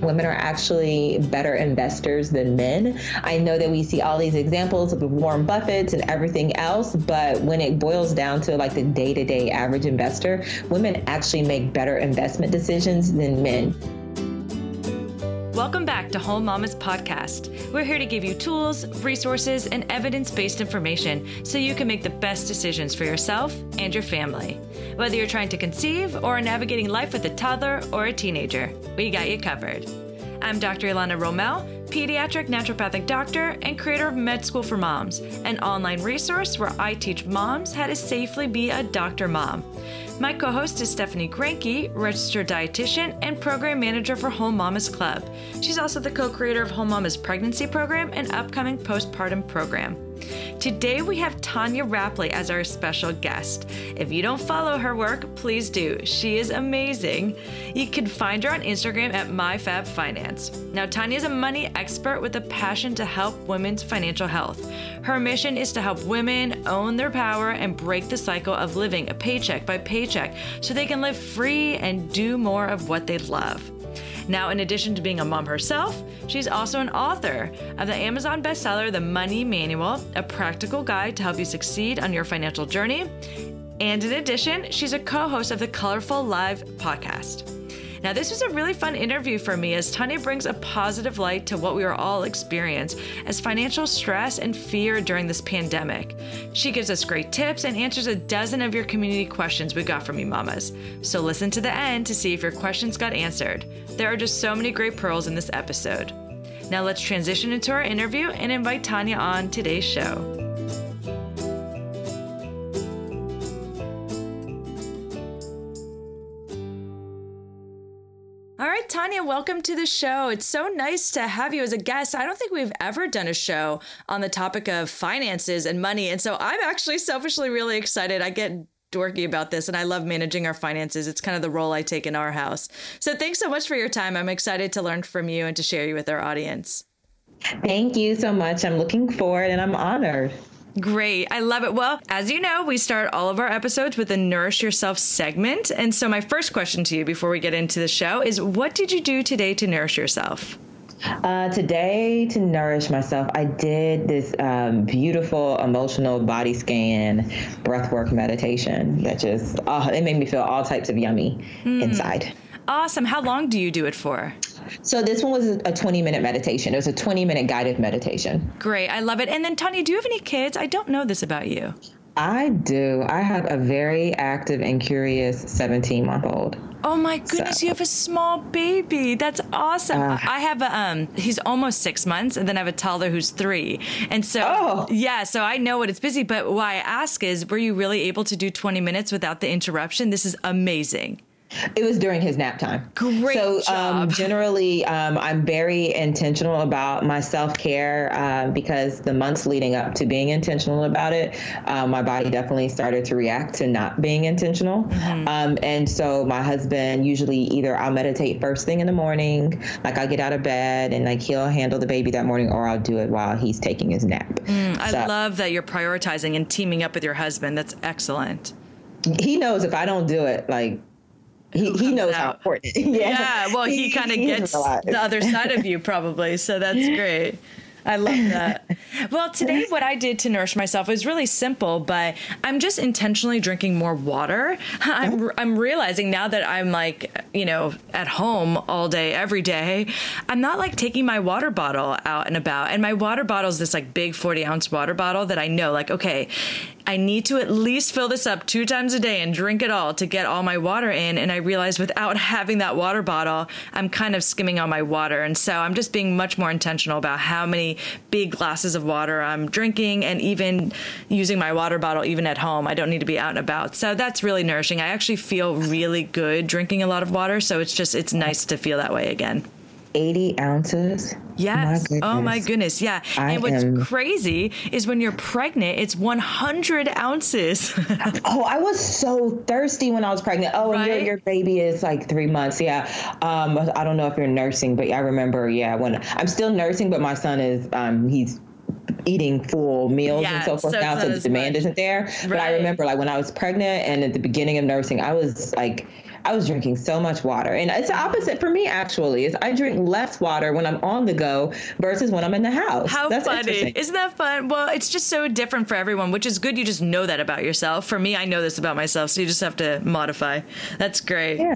women are actually better investors than men. I know that we see all these examples of Warren Buffett and everything else, but when it boils down to like the day to day average investor, women actually make better investment decisions than men. Welcome back to Home Mamas Podcast. We're here to give you tools, resources, and evidence based information so you can make the best decisions for yourself and your family. Whether you're trying to conceive or navigating life with a toddler or a teenager, we got you covered. I'm Dr. Elana Roumell, pediatric naturopathic doctor and creator of Med School for Moms, an online resource where I teach moms how to safely be a doctor mom. My co host is Stephanie Granke, registered dietitian and program manager for Home Mamas Club. She's also the co creator of Home Mamas Pregnancy Program and upcoming postpartum program. Today we have Tonya Rapley as our special guest. If you don't follow her work, please do. She is amazing. You can find her on Instagram at MyFabFinance. Now, Tonya is a money expert with a passion to help women's financial health. Her mission is to help women own their power and break the cycle of living a paycheck by paycheck so they can live free and do more of what they love. Now, in addition to being a mom herself, she's also an author of the Amazon bestseller, The Money Manual, a practical guide to help you succeed on your financial journey. And in addition, she's a co host of the Color Full Lives podcast. Now, this was a really fun interview for me as Tonya brings a positive light to what we are all experiencing as financial stress and fear during this pandemic. She gives us great tips and answers a dozen of your community questions we got from you mamas. So listen to the end to see if your questions got answered. There are just so many great pearls in this episode. Now let's transition into our interview and invite Tonya on today's show. Welcome to the show. It's so nice to have you as a guest. I don't think we've ever done a show on the topic of finances and money. And so I'm actually selfishly really excited. I get dorky about this and I love managing our finances. It's kind of the role I take in our house. So thanks so much for your time. I'm excited to learn from you and to share you with our audience. Thank you so much. I'm looking forward and I'm honored. Great. I love it. Well, as you know, we start all of our episodes with a Nourish Yourself segment. And so, my first question to you before we get into the show is what did you do today to nourish yourself? Uh, today, to nourish myself, I did this um, beautiful emotional body scan breathwork meditation that just, oh, it made me feel all types of yummy mm. inside. Awesome. How long do you do it for? So this one was a 20 minute meditation. It was a 20 minute guided meditation. Great. I love it. And then Tonya, do you have any kids? I don't know this about you. I do. I have a very active and curious 17 month old. Oh my goodness, so. you have a small baby. That's awesome. Uh, I have a um he's almost 6 months and then I have a toddler who's 3. And so oh. yeah, so I know what it's busy, but why I ask is were you really able to do 20 minutes without the interruption? This is amazing. It was during his nap time. Great so, um, job. Generally, um, I'm very intentional about my self care uh, because the months leading up to being intentional about it, uh, my body definitely started to react to not being intentional. Mm-hmm. Um, and so, my husband usually either I'll meditate first thing in the morning, like I'll get out of bed and like he'll handle the baby that morning, or I'll do it while he's taking his nap. Mm, I love that you're prioritizing and teaming up with your husband. That's excellent. He knows if I don't do it, like he, he knows out. how important. yeah. yeah. Well, he, he kind of gets the other side of you probably. So that's great. I love that. well, today what I did to nourish myself was really simple, but I'm just intentionally drinking more water. I'm oh. I'm realizing now that I'm like, you know, at home all day every day, I'm not like taking my water bottle out and about. And my water bottle is this like big 40 ounce water bottle that I know like, okay, I need to at least fill this up two times a day and drink it all to get all my water in. And I realized without having that water bottle, I'm kind of skimming on my water. And so I'm just being much more intentional about how many big glasses of water I'm drinking and even using my water bottle, even at home. I don't need to be out and about. So that's really nourishing. I actually feel really good drinking a lot of water. So it's just, it's nice to feel that way again. 80 ounces. Yes. My oh my goodness. Yeah. I and what's am... crazy is when you're pregnant, it's 100 ounces. oh, I was so thirsty when I was pregnant. Oh, right? and your, your baby is like three months. Yeah. Um, I don't know if you're nursing, but I remember, yeah, when I'm still nursing, but my son is, um, he's eating full meals yeah, and so forth so now, so the demand much. isn't there. Right. But I remember like when I was pregnant and at the beginning of nursing, I was like, I was drinking so much water. And it's the opposite for me actually. Is I drink less water when I'm on the go versus when I'm in the house. How That's funny. Isn't that fun? Well, it's just so different for everyone, which is good you just know that about yourself. For me, I know this about myself, so you just have to modify. That's great. Yeah.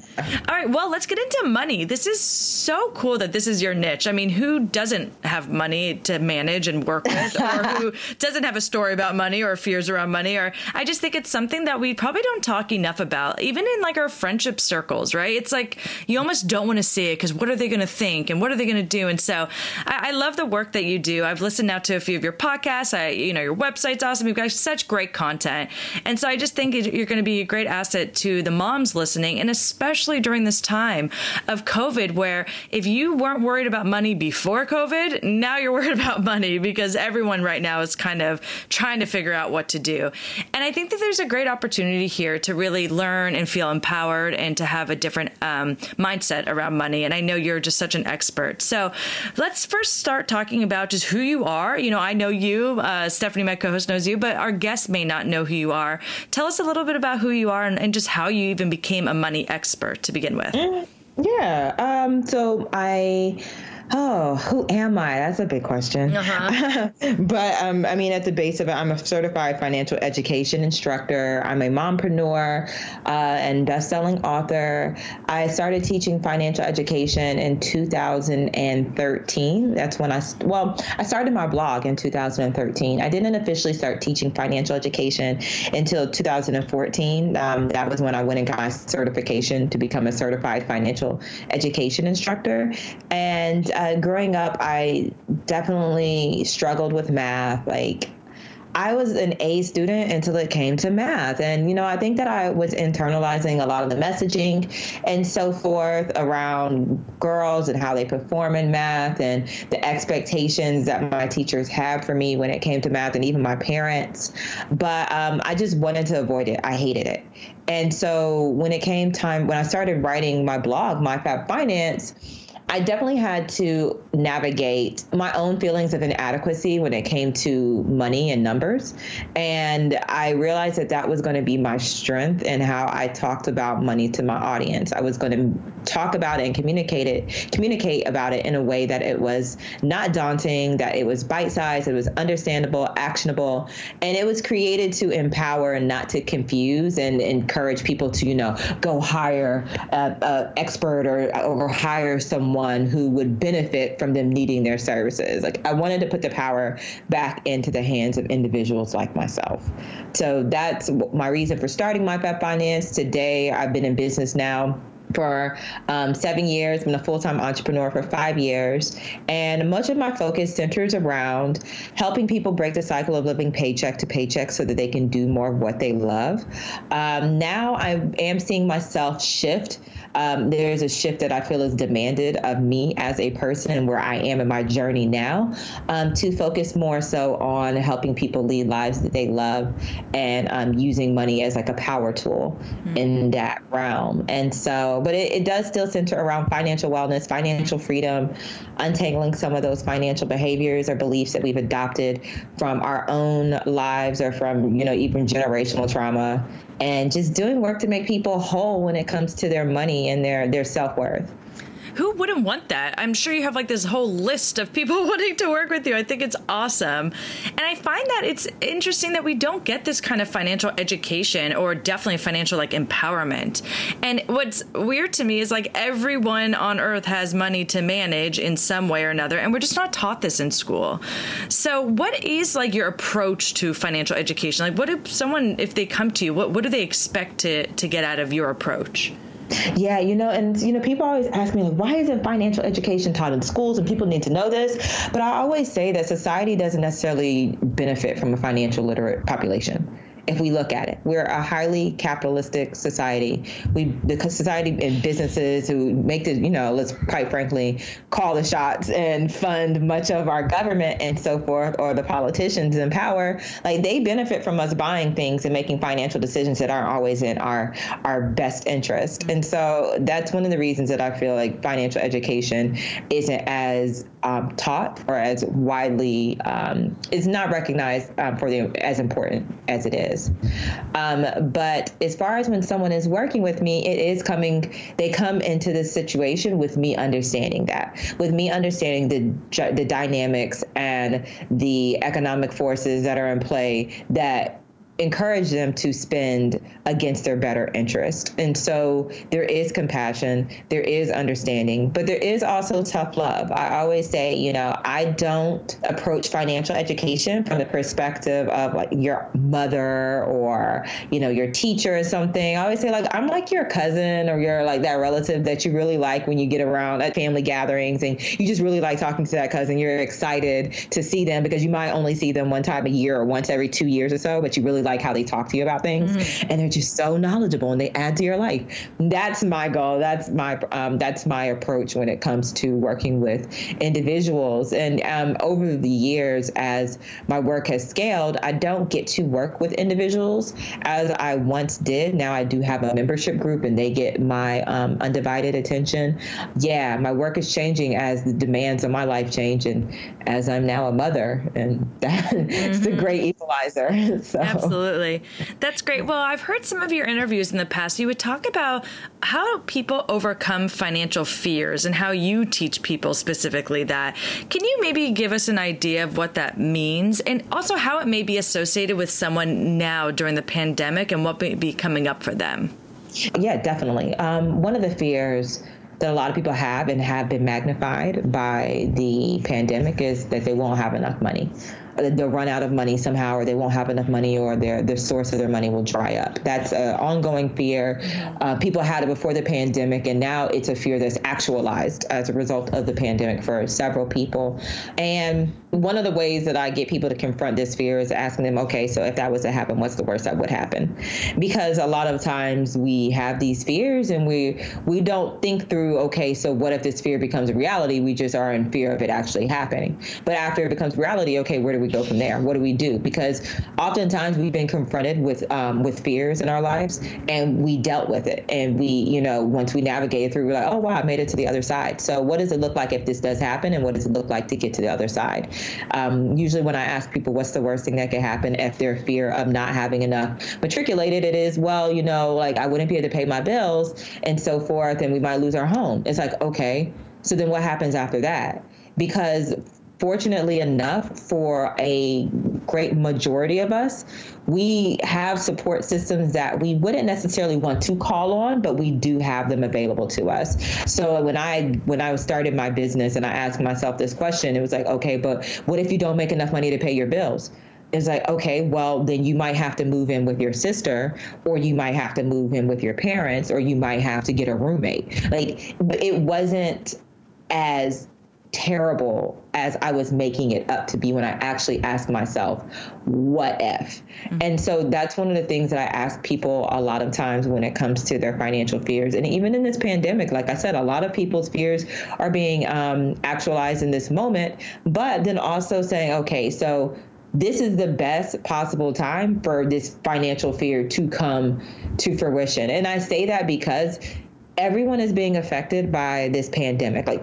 All right, well, let's get into money. This is so cool that this is your niche. I mean, who doesn't have money to manage and work with or who doesn't have a story about money or fears around money or I just think it's something that we probably don't talk enough about even in like our friendship circles, right? It's like you almost don't want to see it because what are they going to think and what are they going to do? And so I, I, love the work that you do. I've listened now to a few of your podcasts. I, you know, your website's awesome. You've got such great content. And so I just think you're going to be a great asset to the moms listening, and especially during this time of COVID, where if you weren't worried about money before COVID, now you're worried about money because everyone right now is kind of trying to figure out what to do. And I think that there's a great opportunity here to really learn and feel empowered and to have a different um, mindset around money. And I know you're just such an expert. So let's first start talking about just who you are. You know, I know you, uh, Stephanie, my co host, knows you, but our guests may not know who you are. Tell us a little bit about who you are and, and just how you even became a money expert to begin with. Mm, yeah. Um, so I Oh, who am I? That's a big question. Uh-huh. but um, I mean, at the base of it, I'm a certified financial education instructor. I'm a mompreneur uh, and best-selling author. I started teaching financial education in 2013. That's when I well, I started my blog in 2013. I didn't officially start teaching financial education until 2014. Um, that was when I went and got my certification to become a certified financial education instructor. And uh, growing up, I definitely struggled with math. Like, I was an A student until it came to math. And, you know, I think that I was internalizing a lot of the messaging and so forth around girls and how they perform in math and the expectations that my teachers had for me when it came to math and even my parents. But um, I just wanted to avoid it. I hated it. And so when it came time, when I started writing my blog, My Fab Finance, I definitely had to navigate my own feelings of inadequacy when it came to money and numbers. And I realized that that was going to be my strength and how I talked about money to my audience. I was going to talk about it and communicate it, communicate about it in a way that it was not daunting, that it was bite sized, it was understandable, actionable, and it was created to empower and not to confuse and encourage people to, you know, go hire an expert or, or hire someone who would benefit from them needing their services. Like I wanted to put the power back into the hands of individuals like myself. So that's my reason for starting My Fab Finance. Today, I've been in business now for um, seven years, been a full time entrepreneur for five years. And much of my focus centers around helping people break the cycle of living paycheck to paycheck so that they can do more of what they love. Um, now I am seeing myself shift um, there's a shift that I feel is demanded of me as a person and where I am in my journey now um, to focus more so on helping people lead lives that they love and um, using money as like a power tool mm-hmm. in that realm. And so, but it, it does still center around financial wellness, financial freedom, untangling some of those financial behaviors or beliefs that we've adopted from our own lives or from, you know, even generational trauma and just doing work to make people whole when it comes to their money and their their self-worth who wouldn't want that? I'm sure you have like this whole list of people wanting to work with you. I think it's awesome. And I find that it's interesting that we don't get this kind of financial education or definitely financial like empowerment. And what's weird to me is like everyone on earth has money to manage in some way or another. And we're just not taught this in school. So, what is like your approach to financial education? Like, what if someone, if they come to you, what, what do they expect to, to get out of your approach? Yeah, you know, and you know, people always ask me like, why isn't financial education taught in schools? And people need to know this. But I always say that society doesn't necessarily benefit from a financial literate population if we look at it. We're a highly capitalistic society. We the society and businesses who make the you know let's quite frankly call the shots and fund much of our government and so forth, or the politicians in power, like they benefit from us buying things and making financial decisions that aren't always in our our best interest. And so that's one of the reasons that I feel like financial education isn't as um, taught or as widely um, is not recognized um, for the as important as it is. Um, but as far as when someone is working with me, it is coming. They come into this situation with me understanding that, with me understanding the the dynamics and the economic forces that are in play that encourage them to spend against their better interest. And so there is compassion, there is understanding, but there is also tough love. I always say, you know, I don't approach financial education from the perspective of like your mother or, you know, your teacher or something. I always say like I'm like your cousin or you're like that relative that you really like when you get around at family gatherings and you just really like talking to that cousin. You're excited to see them because you might only see them one time a year or once every 2 years or so, but you really like how they talk to you about things, mm-hmm. and they're just so knowledgeable and they add to your life. That's my goal. That's my um, that's my approach when it comes to working with individuals. And um, over the years, as my work has scaled, I don't get to work with individuals as I once did. Now I do have a membership group, and they get my um, undivided attention. Yeah, my work is changing as the demands of my life change, and as I'm now a mother, and that's mm-hmm. the great equalizer. So. Absolutely. That's great. Well, I've heard some of your interviews in the past. You would talk about how people overcome financial fears and how you teach people specifically that. Can you maybe give us an idea of what that means and also how it may be associated with someone now during the pandemic and what may be coming up for them? Yeah, definitely. Um, one of the fears that a lot of people have and have been magnified by the pandemic is that they won't have enough money they'll run out of money somehow, or they won't have enough money, or their their source of their money will dry up. That's an ongoing fear. Uh, people had it before the pandemic, and now it's a fear that's actualized as a result of the pandemic for several people. And one of the ways that I get people to confront this fear is asking them, okay, so if that was to happen, what's the worst that would happen? Because a lot of times we have these fears and we we don't think through, okay, so what if this fear becomes a reality? We just are in fear of it actually happening. But after it becomes reality, okay, where do we go from there? What do we do? Because oftentimes we've been confronted with um, with fears in our lives, and we dealt with it. And we, you know, once we navigated through, we're like, oh wow, I made it to the other side. So what does it look like if this does happen, and what does it look like to get to the other side? Um, usually, when I ask people what's the worst thing that could happen if their fear of not having enough matriculated, it is well, you know, like I wouldn't be able to pay my bills and so forth, and we might lose our home. It's like okay, so then what happens after that? Because fortunately enough for a great majority of us, we have support systems that we wouldn't necessarily want to call on, but we do have them available to us. So when I when I started my business and I asked myself this question, it was like, okay, but what if you don't make enough money to pay your bills? It's like, okay, well, then you might have to move in with your sister, or you might have to move in with your parents, or you might have to get a roommate. Like, it wasn't as terrible as I was making it up to be when I actually asked myself, what if? Mm-hmm. And so that's one of the things that I ask people a lot of times when it comes to their financial fears. And even in this pandemic, like I said, a lot of people's fears are being um, actualized in this moment, but then also saying, okay, so this is the best possible time for this financial fear to come to fruition. And I say that because everyone is being affected by this pandemic. Like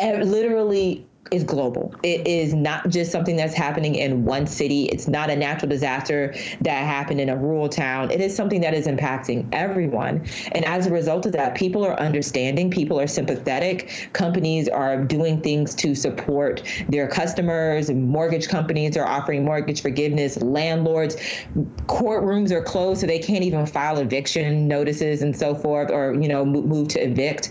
literally is global. It is not just something that's happening in one city. It's not a natural disaster that happened in a rural town. It is something that is impacting everyone. And as a result of that, people are understanding, people are sympathetic. Companies are doing things to support their customers. Mortgage companies are offering mortgage forgiveness. Landlords, courtrooms are closed, so they can't even file eviction notices and so forth, or, you know, move to evict.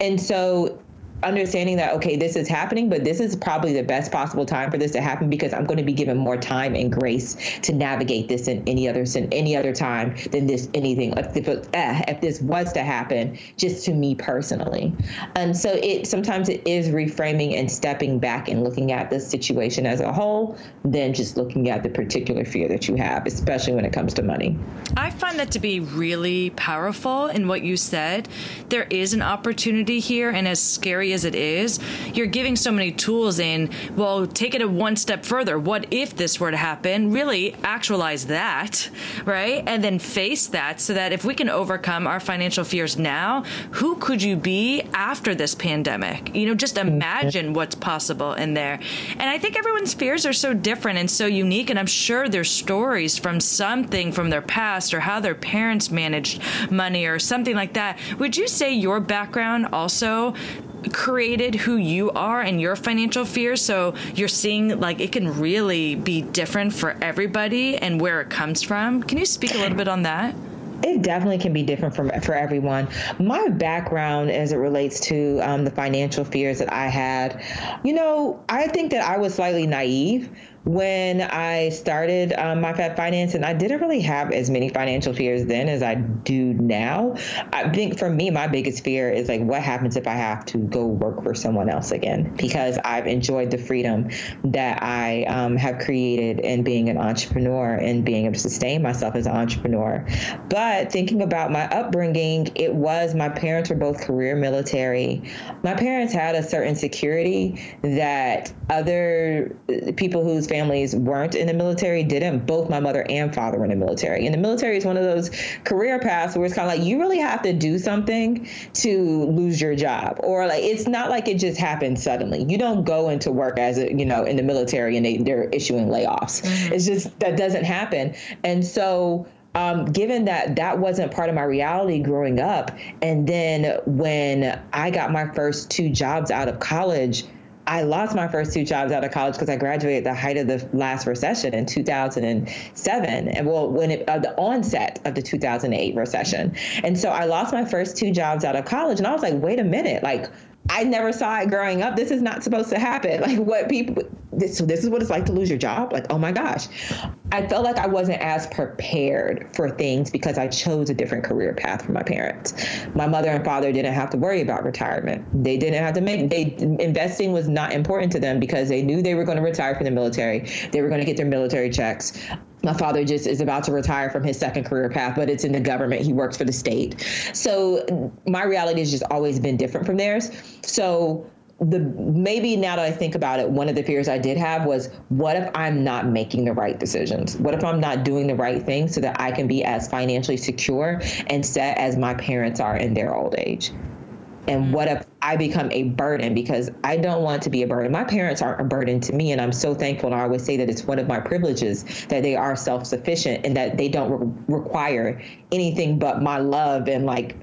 And so understanding that okay this is happening but this is probably the best possible time for this to happen because i'm going to be given more time and grace to navigate this in any other in any other time than this anything. If, if, uh, if this was to happen just to me personally. And so it sometimes it is reframing and stepping back and looking at the situation as a whole than just looking at the particular fear that you have especially when it comes to money. I find that to be really powerful in what you said. There is an opportunity here and as scary as it is, you're giving so many tools in. Well, take it a one step further. What if this were to happen? Really actualize that, right? And then face that so that if we can overcome our financial fears now, who could you be after this pandemic? You know, just mm-hmm. imagine what's possible in there. And I think everyone's fears are so different and so unique. And I'm sure there's stories from something from their past or how their parents managed money or something like that. Would you say your background also created who you are and your financial fears so you're seeing like it can really be different for everybody and where it comes from. Can you speak a little bit on that? It definitely can be different from for everyone. My background, as it relates to um, the financial fears that I had, you know, I think that I was slightly naive when I started um, my Fab Finance, and I didn't really have as many financial fears then as I do now. I think for me, my biggest fear is like, what happens if I have to go work for someone else again? Because I've enjoyed the freedom that I um, have created in being an entrepreneur and being able to sustain myself as an entrepreneur. But thinking about my upbringing, it was my parents were both career military. My parents had a certain security that other people whose families weren't in the military didn't. Both my mother and father were in the military. And the military is one of those career paths where it's kind of like you really have to do something to lose your job, or like it's not like it just happens suddenly. You don't go into work as a, you know in the military and they, they're issuing layoffs. Mm-hmm. It's just that doesn't happen. And so um, given that that wasn't part of my reality growing up, and then when I got my first two jobs out of college, I lost my first two jobs out of college because I graduated at the height of the last recession in 2007, and well, when it, uh, the onset of the 2008 recession, and so I lost my first two jobs out of college, and I was like, wait a minute, like I never saw it growing up. This is not supposed to happen. Like what people this this is what it's like to lose your job. Like, oh my gosh. I felt like I wasn't as prepared for things because I chose a different career path for my parents. My mother and father didn't have to worry about retirement. They didn't have to make they investing was not important to them because they knew they were going to retire from the military. They were going to get their military checks. My father just is about to retire from his second career path, but it's in the government. He works for the state. So my reality has just always been different from theirs. So the maybe now that I think about it, one of the fears I did have was what if I'm not making the right decisions? What if I'm not doing the right thing so that I can be as financially secure and set as my parents are in their old age? And mm-hmm. what if I become a burden because I don't want to be a burden. My parents aren't a burden to me, and I'm so thankful. And I always say that it's one of my privileges that they are self sufficient and that they don't re- require anything but my love and like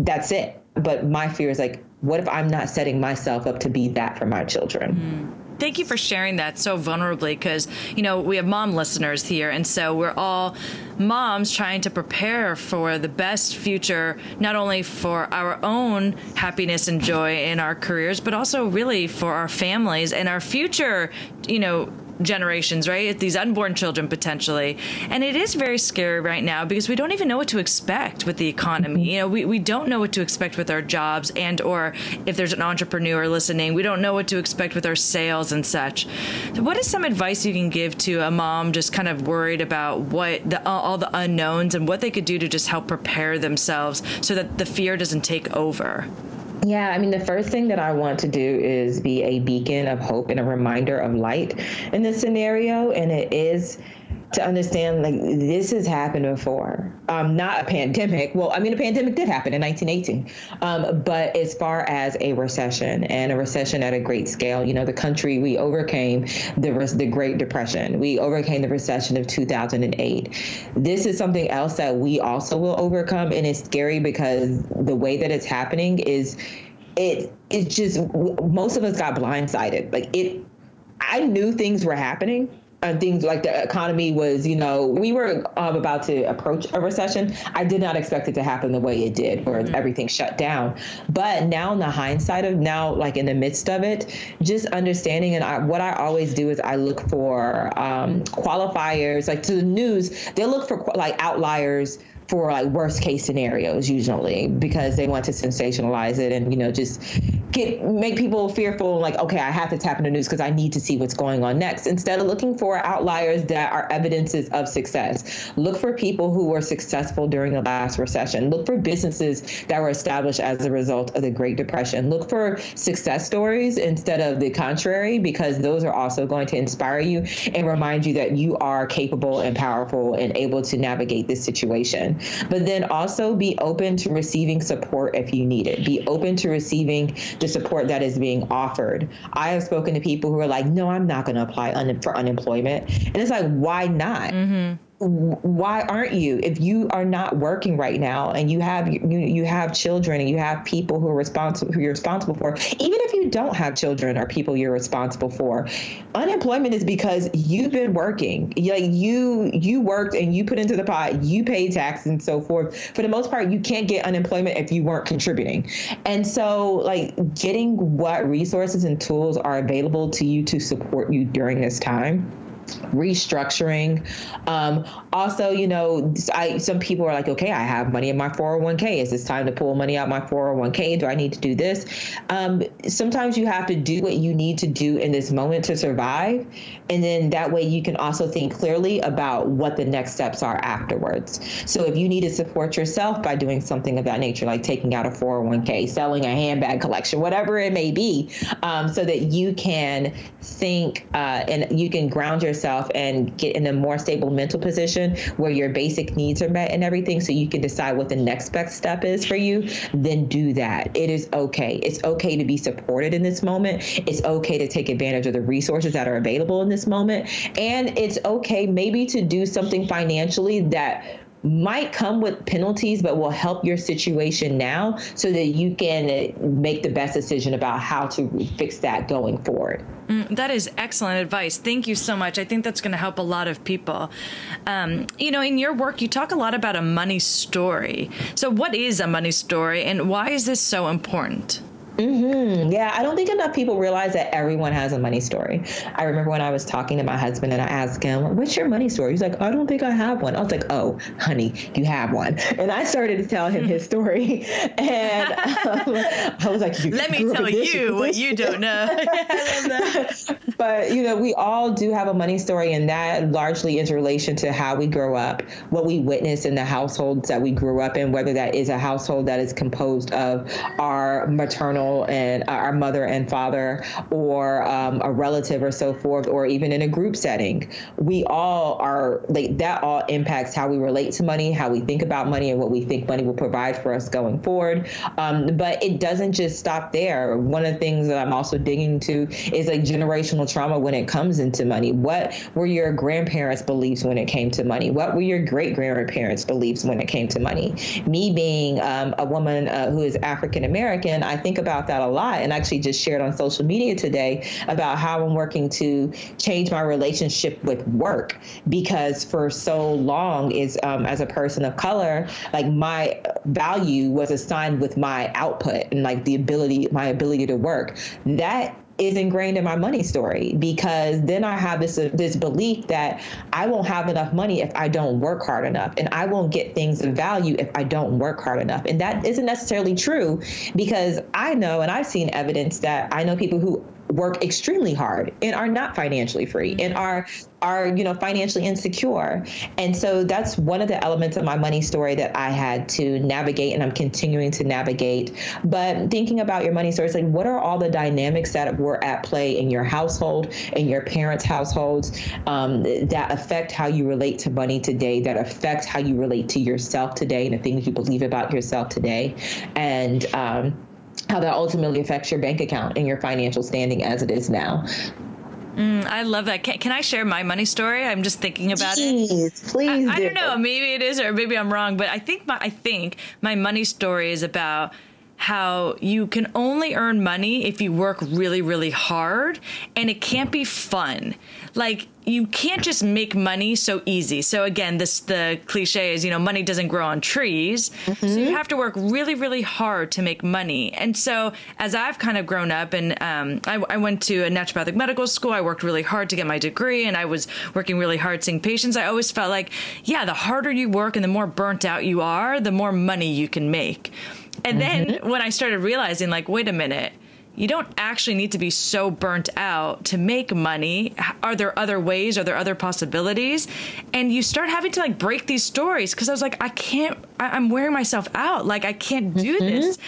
that's it. But my fear is like, what if I'm not setting myself up to be that for my children? Mm thank you for sharing that so vulnerably because you know we have mom listeners here and so we're all moms trying to prepare for the best future not only for our own happiness and joy in our careers but also really for our families and our future you know generations, right? These unborn children potentially. And it is very scary right now because we don't even know what to expect with the economy. Mm-hmm. You know, we, we don't know what to expect with our jobs and or if there's an entrepreneur listening, we don't know what to expect with our sales and such. So what is some advice you can give to a mom just kind of worried about what the all the unknowns and what they could do to just help prepare themselves so that the fear doesn't take over? Yeah, I mean, the first thing that I want to do is be a beacon of hope and a reminder of light in this scenario. And it is to understand like this has happened before. Um, not a pandemic. Well, I mean, a pandemic did happen in 1918. Um, but as far as a recession and a recession at a great scale, you know, the country we overcame the the Great Depression. We overcame the recession of 2008. This is something else that we also will overcome, and it's scary because the way that it's happening is it it's just most of us got blindsided. Like it, I knew things were happening and things like the economy was, you know, we were um, about to approach a recession. I did not expect it to happen the way it did, where mm-hmm. everything shut down. But now, in the hindsight of now, like in the midst of it, just understanding and I, what I always do is I look for um, qualifiers, like to the news, they look for like outliers for like worst case scenarios usually because they want to sensationalize it and you know just get make people fearful like okay i have to tap into news because i need to see what's going on next instead of looking for outliers that are evidences of success. Look for people who were successful during the last recession. Look for businesses that were established as a result of the great depression. Look for success stories instead of the contrary because those are also going to inspire you and remind you that you are capable and powerful and able to navigate this situation. But then also be open to receiving support if you need it. Be open to receiving the support that is being offered. I have spoken to people who are like, no, I'm not going to apply un- for unemployment. And it's like, why not? Mm-hmm why aren't you? If you are not working right now and you have you, you have children and you have people who are responsible who you're responsible for even if you don't have children or people you're responsible for unemployment is because you've been working. Like you you worked and you put into the pot you pay tax and so forth. For the most part you can't get unemployment if you weren't contributing. And so like getting what resources and tools are available to you to support you during this time restructuring. Um, also, you know, I some people are like, okay, I have money in my 401k. Is this time to pull money out my 401k? Do I need to do this? Um, sometimes you have to do what you need to do in this moment to survive, and then that way you can also think clearly about what the next steps are afterwards. So if you need to support yourself by doing something of that nature, like taking out a 401k, selling a handbag collection, whatever it may be, um, so that you can think uh, and you can ground yourself yourself and get in a more stable mental position where your basic needs are met and everything so you can decide what the next best step is for you, then do that. It is okay. It's okay to be supported in this moment. It's okay to take advantage of the resources that are available in this moment. And it's okay maybe to do something financially that might come with penalties, but will help your situation now so that you can make the best decision about how to fix that going forward. Mm, that is excellent advice. Thank you so much. I think that's going to help a lot of people. Um, you know, in your work, you talk a lot about a money story. So, what is a money story and why is this so important? Mm-hmm. Yeah, I don't think enough people realize that everyone has a money story. I remember when I was talking to my husband and I asked him, What's your money story? He's like, I don't think I have one. I was like, Oh, honey, you have one. And I started to tell him his story. And um, I was like, Let me tell you what you don't know. but, you know, we all do have a money story, and that largely is relation to how we grow up, what we witness in the households that we grew up in, whether that is a household that is composed of our maternal and uh, our mother and father or um, a relative or so forth, or even in a group setting. We all are like that all impacts how we relate to money, how we think about money, and what we think money will provide for us going forward. Um, but it doesn't just stop there. One of the things that I'm also digging to is like generational trauma when it comes into money. What were your grandparents' beliefs when it came to money? What were your great grandparents' beliefs when it came to money? Me being um, a woman uh, who is African American, I think about about that a lot and actually just shared on social media today about how I'm working to change my relationship with work because for so long is um, as a person of color, like my value was assigned with my output and like the ability, my ability to work. That is ingrained in my money story because then I have this uh, this belief that I won't have enough money if I don't work hard enough and I won't get things of value if I don't work hard enough. And that isn't necessarily true because I know and I've seen evidence that I know people who work extremely hard and are not financially free and are are you know financially insecure. And so that's one of the elements of my money story that i had to navigate and i'm continuing to navigate. But thinking about your money story is like what are all the dynamics that were at play in your household in your parents households um, that affect how you relate to money today that affect how you relate to yourself today and the things you believe about yourself today? And um, how that ultimately affects your bank account and your financial standing as it is now. Mm, I love that. Can, can, I share my money story? I'm just thinking about Jeez, it. Please, I, I don't know. Maybe it is, or maybe I'm wrong. But I think my I think my money story is about how you can only earn money if you work really, really hard, and it can't be fun. Like you can't just make money so easy. So again, this the cliche is you know money doesn't grow on trees. Mm-hmm. So you have to work really really hard to make money. And so as I've kind of grown up and um, I, I, went to a naturopathic medical school, I worked really hard to get my degree, and I was working really hard seeing patients. I always felt like yeah, the harder you work and the more burnt out you are, the more money you can make. And mm-hmm. then when I started realizing like, wait a minute you don't actually need to be so burnt out to make money. Are there other ways? Are there other possibilities? And you start having to like break these stories because I was like, I can't, I, am wearing myself out. Like, I can't do mm-hmm. this.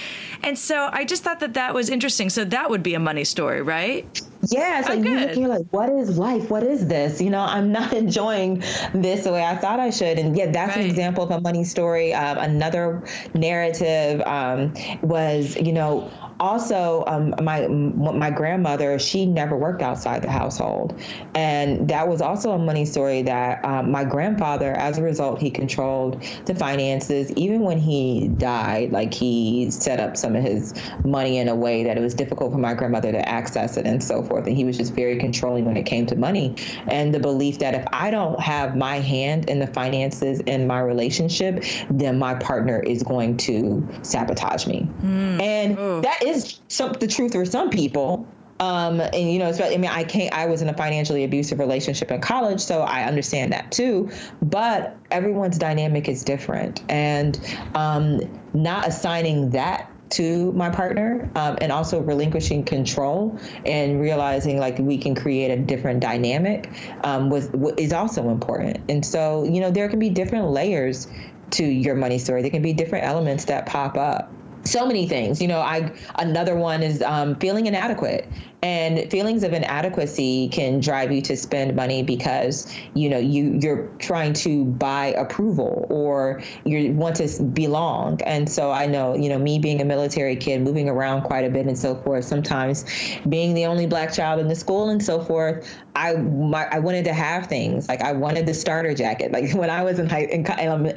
And so I just thought that that was interesting. So that would be a money story, right? Yeah, it's oh, like you are like, what is life? What is this? You know, I'm not enjoying this the way I thought I should. And yeah, that's right. an example of a money story. Um, another narrative um, was, you know, also um, my my grandmother she never worked outside the household and that was also a money story that um, my grandfather as a result he controlled the finances even when he died like he set up some of his money in a way that it was difficult for my grandmother to access it and so forth and he was just very controlling when it came to money and the belief that if i don't have my hand in the finances in my relationship then my partner is going to sabotage me mm. and Ooh. that is is some, the truth for some people. Um, and you know, I mean, I can't. I was in a financially abusive relationship in college, so I understand that too. But everyone's dynamic is different, and um, not assigning that to my partner um, and also relinquishing control and realizing like we can create a different dynamic um, was is also important. And so you know there can be different layers to your money story. There can be different elements that pop up. So many things. You know i another one is um, feeling inadequate and feelings of inadequacy can drive you to spend money because you know you you're trying to buy approval or you want to belong. And so i know you know me being a military kid moving around quite a bit and so forth sometimes being the only black child in the school and so forth i my, i wanted to have things. Like i wanted the starter jacket. Like when i was in high in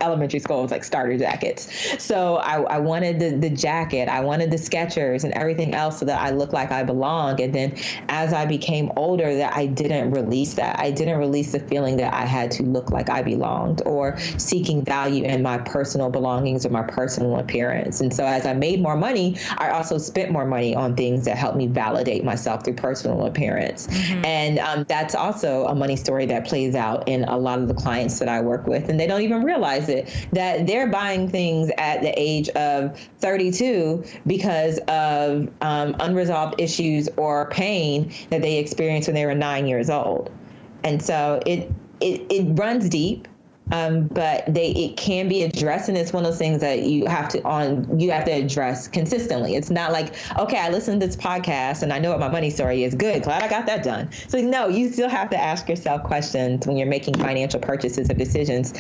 elementary school it was like starter jackets. So i, I wanted the, the jacket. I wanted the skechers and everything else so that i looked like i belong. And then as I became older, that I didn't release that. I didn't release the feeling that I had to look like I belonged or seeking value in my personal belongings or my personal appearance. And so as I made more money, I also spent more money on things that helped me validate myself through personal appearance. Mm-hmm. And um, that's also a money story that plays out in a lot of the clients that I work with. And they don't even realize it that they're buying things at the age of 32 because of um, unresolved issues or pain that they experienced when they were nine years old. And so it, it, it runs deep um, but they it can be addressed and it's one of those things that you have to on you have to address consistently. It's not like okay i listened to this podcast and i know what my money story is. Good glad i got that done. So no you still have to ask yourself questions when you're making financial purchases or decisions.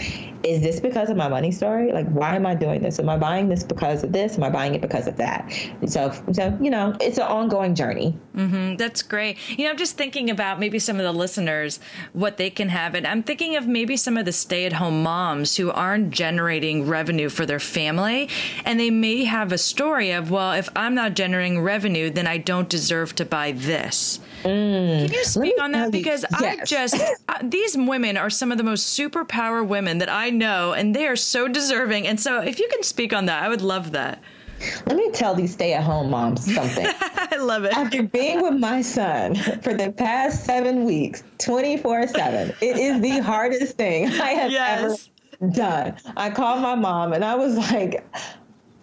Is this because of my money story? Like why am i doing this? Am i buying this because of this? Am i buying it because of that? So so you know it's an ongoing journey. Mm-hmm. that's great. You know i'm just thinking about maybe some of the listeners what they can have and i'm thinking of maybe some of the stay at home moms who aren't generating revenue for their family. And they may have a story of, well, if I'm not generating revenue, then I don't deserve to buy this. Mm. Can you speak on that? Because yes. I just, uh, these women are some of the most superpower women that I know, and they are so deserving. And so if you can speak on that, I would love that. Let me tell these stay at home moms something. I love it. After being with my son for the past seven weeks, 24 7, it is the hardest thing I have yes. ever done. I called my mom and I was like,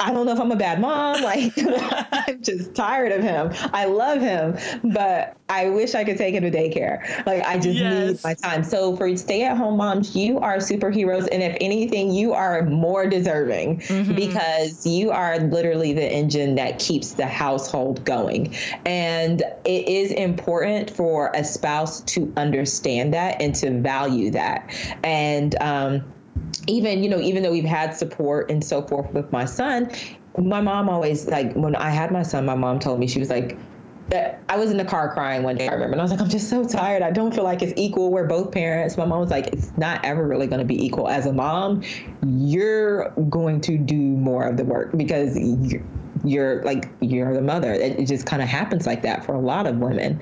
I don't know if I'm a bad mom. Like, I'm just tired of him. I love him, but I wish I could take him to daycare. Like, I just yes. need my time. So, for stay at home moms, you are superheroes. And if anything, you are more deserving mm-hmm. because you are literally the engine that keeps the household going. And it is important for a spouse to understand that and to value that. And, um, even you know even though we've had support and so forth with my son my mom always like when i had my son my mom told me she was like that I was in the car crying one day, I remember. And I was like, I'm just so tired. I don't feel like it's equal. We're both parents. My mom was like, it's not ever really going to be equal. As a mom, you're going to do more of the work because you're like you're the mother. It, it just kind of happens like that for a lot of women.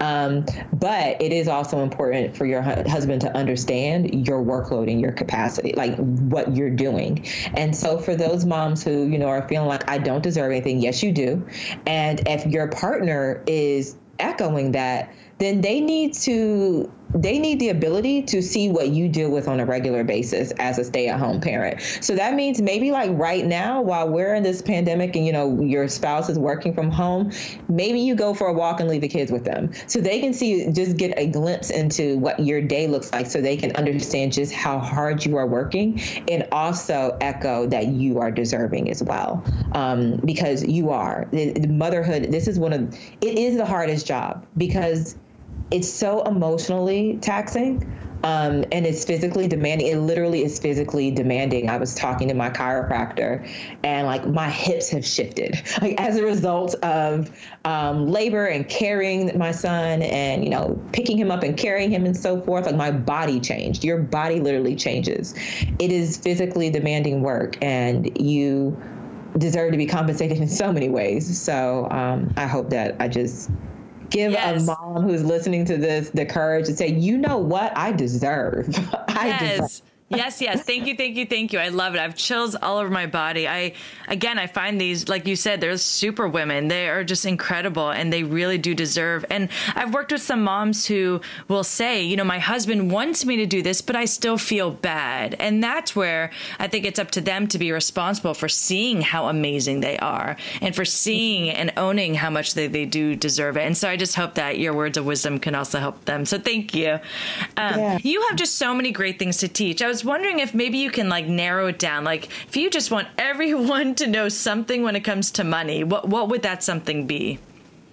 Um, but it is also important for your hu- husband to understand your workload and your capacity, like what you're doing. And so for those moms who you know are feeling like I don't deserve anything, yes you do. And if your partner is echoing that, then they need to they need the ability to see what you deal with on a regular basis as a stay-at-home parent. So that means maybe like right now, while we're in this pandemic and you know your spouse is working from home, maybe you go for a walk and leave the kids with them, so they can see just get a glimpse into what your day looks like, so they can understand just how hard you are working, and also echo that you are deserving as well, um, because you are. The, the motherhood. This is one of it is the hardest job because it's so emotionally taxing. Um, and it's physically demanding. It literally is physically demanding. I was talking to my chiropractor, and like my hips have shifted, like as a result of um, labor and carrying my son, and you know picking him up and carrying him and so forth. Like my body changed. Your body literally changes. It is physically demanding work, and you deserve to be compensated in so many ways. So um, I hope that I just give yes. a mom who's listening to this the courage to say, you know what, I deserve. I yes. deserve yes, yes. Thank you, thank you, thank you. I love it. I have chills all over my body. I again, I find these, like you said, they're super women. They are just incredible, and they really do deserve. And I've worked with some moms who will say, you know, my husband wants me to do this, but I still feel bad, and that's where I think it's up to them to be responsible for seeing how amazing they are and for seeing and owning how much they, they do deserve it. And so I just hope that your words of wisdom can also help them. So thank you. Um, yeah. You have just so many great things to teach. I was wondering if maybe you can like narrow it down. Like if you just want everyone to know something when it comes to money, what what would that something be?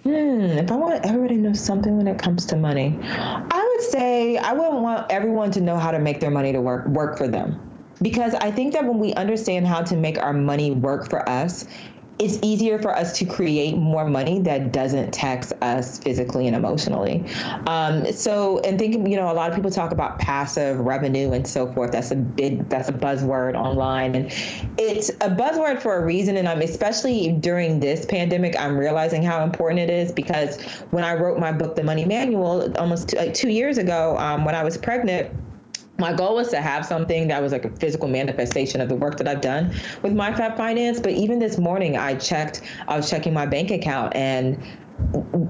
Hmm, if I want everybody to know something when it comes to money, I would say I wouldn't want everyone to know how to make their money to work work for them. Because I think that when we understand how to make our money work for us, it's easier for us to create more money that doesn't tax us physically and emotionally. Um, so, and thinking, you know, a lot of people talk about passive revenue and so forth. That's a big, that's a buzzword online, and it's a buzzword for a reason. And I'm especially during this pandemic, I'm realizing how important it is because when I wrote my book, The Money Manual, almost like two years ago, um, when I was pregnant my goal was to have something that was like a physical manifestation of the work that I've done with my Fab Finance. But even this morning, I checked, I was checking my bank account, and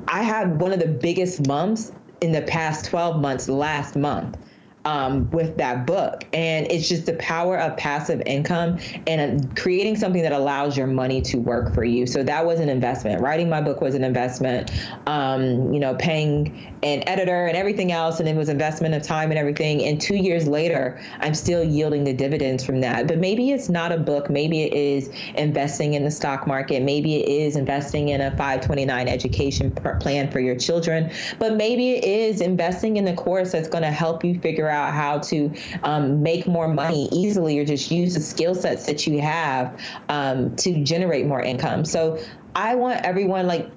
I had one of the biggest months in the past 12 months last month um, with that book. And it's just the power of passive income and creating something that allows your money to work for you. So that was an investment. Writing my book was an investment. Um, you know, paying an editor and everything else, and it was investment of time and everything. And two years later, I'm still yielding the dividends from that. But maybe it's not a book. Maybe it is investing in the stock market. Maybe it is investing in a 529 education plan for your children. But maybe it is investing in the course that's going to help you figure out how to um, make more money easily or just use the skill sets that you have um, to generate more income. So I want everyone like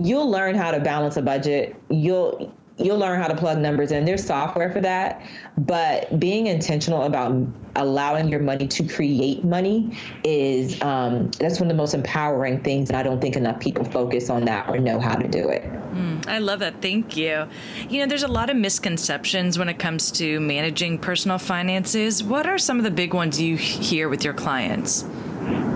you'll learn how to balance a budget. You'll you'll learn how to plug numbers in. There's software for that, but being intentional about allowing your money to create money is um, that's one of the most empowering things. And I don't think enough people focus on that or know how to do it. Mm, I love that. Thank you. You know, there's a lot of misconceptions when it comes to managing personal finances. What are some of the big ones you hear with your clients?